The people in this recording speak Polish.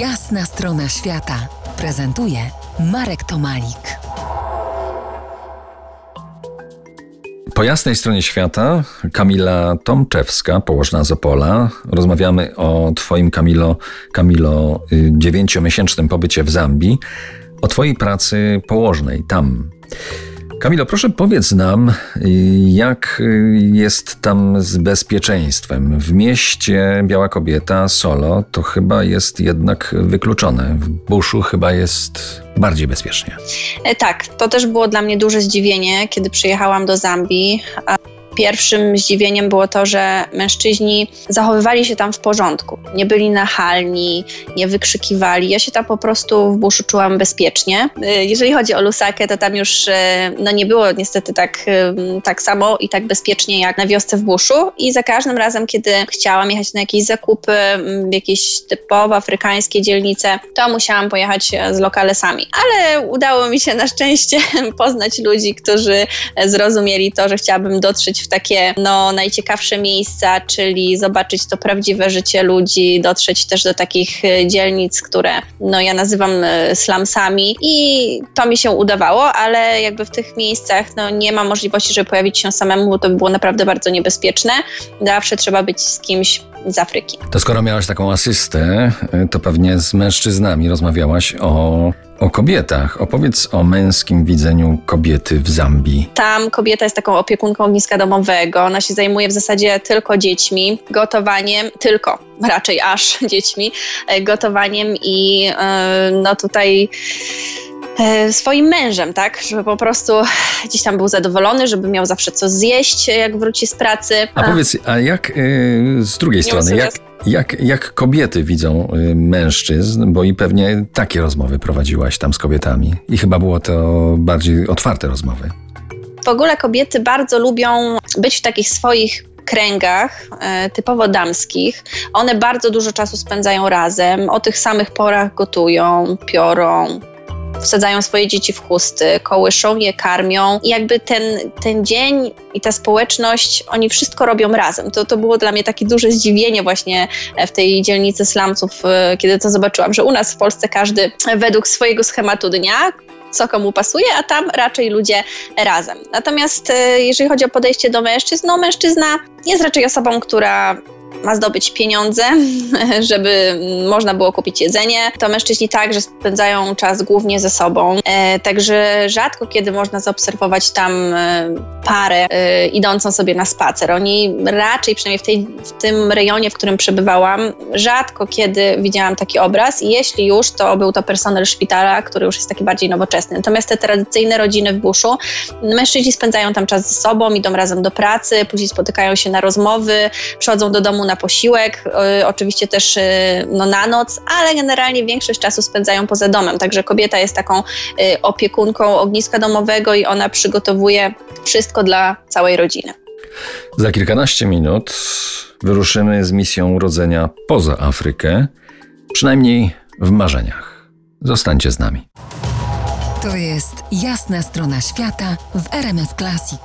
Jasna strona świata prezentuje Marek Tomalik. Po jasnej stronie świata Kamila Tomczewska, położna z Opola. Rozmawiamy o Twoim Kamilo, Kamilo y, dziewięciomiesięcznym pobycie w Zambii, o Twojej pracy położnej tam. Kamilo, proszę powiedz nam, jak jest tam z bezpieczeństwem. W mieście Biała Kobieta, Solo, to chyba jest jednak wykluczone. W buszu chyba jest bardziej bezpiecznie. E, tak, to też było dla mnie duże zdziwienie, kiedy przyjechałam do Zambii. Pierwszym zdziwieniem było to, że mężczyźni zachowywali się tam w porządku. Nie byli nachalni, nie wykrzykiwali. Ja się tam po prostu w buszu czułam bezpiecznie. Y, jeżeli chodzi o Lusakę, to tam już y, no, nie było niestety tak, tak samo i tak bezpiecznie jak na wiosce w buszu. I za każdym razem, kiedy chciałam jechać na jakieś zakupy, jakieś typowe afrykańskie dzielnice, to musiałam pojechać z lokalesami. Ale udało mi się na szczęście poznać ludzi, którzy zrozumieli to, że chciałabym dotrzeć w takie no, najciekawsze miejsca, czyli zobaczyć to prawdziwe życie ludzi, dotrzeć też do takich e, dzielnic, które no, ja nazywam e, slumsami i to mi się udawało, ale jakby w tych miejscach no, nie ma możliwości, żeby pojawić się samemu, bo to by było naprawdę bardzo niebezpieczne. Zawsze trzeba być z kimś z Afryki. To skoro miałaś taką asystę, e, to pewnie z mężczyznami rozmawiałaś o o kobietach. Opowiedz o męskim widzeniu kobiety w Zambii. Tam kobieta jest taką opiekunką ogniska domowego. Ona się zajmuje w zasadzie tylko dziećmi, gotowaniem, tylko raczej aż dziećmi, e, gotowaniem i e, no tutaj swoim mężem, tak? Żeby po prostu gdzieś tam był zadowolony, żeby miał zawsze co zjeść, jak wróci z pracy. A, a powiedz, a jak z drugiej strony, jak, jak, jak kobiety widzą mężczyzn, bo i pewnie takie rozmowy prowadziłaś tam z kobietami i chyba było to bardziej otwarte rozmowy. W ogóle kobiety bardzo lubią być w takich swoich kręgach e, typowo damskich. One bardzo dużo czasu spędzają razem, o tych samych porach gotują, piorą, wsadzają swoje dzieci w chusty, kołyszą je, karmią i jakby ten, ten dzień i ta społeczność, oni wszystko robią razem. To, to było dla mnie takie duże zdziwienie właśnie w tej dzielnicy slamców, e, kiedy to zobaczyłam, że u nas w Polsce każdy według swojego schematu dnia, co komu pasuje, a tam raczej ludzie razem. Natomiast e, jeżeli chodzi o podejście do mężczyzn, no mężczyzna jest raczej osobą, która ma zdobyć pieniądze, żeby można było kupić jedzenie, to mężczyźni także spędzają czas głównie ze sobą. E, także rzadko kiedy można zaobserwować tam e, parę e, idącą sobie na spacer. Oni raczej, przynajmniej w, tej, w tym rejonie, w którym przebywałam, rzadko kiedy widziałam taki obraz i jeśli już, to był to personel szpitala, który już jest taki bardziej nowoczesny. Natomiast te tradycyjne rodziny w buszu, mężczyźni spędzają tam czas ze sobą, idą razem do pracy, później spotykają się na rozmowy, przychodzą do domu na posiłek, y, oczywiście też y, no, na noc, ale generalnie większość czasu spędzają poza domem. Także kobieta jest taką y, opiekunką ogniska domowego i ona przygotowuje wszystko dla całej rodziny. Za kilkanaście minut wyruszymy z misją urodzenia poza Afrykę, przynajmniej w marzeniach. Zostańcie z nami. To jest jasna strona świata w RMS Classic.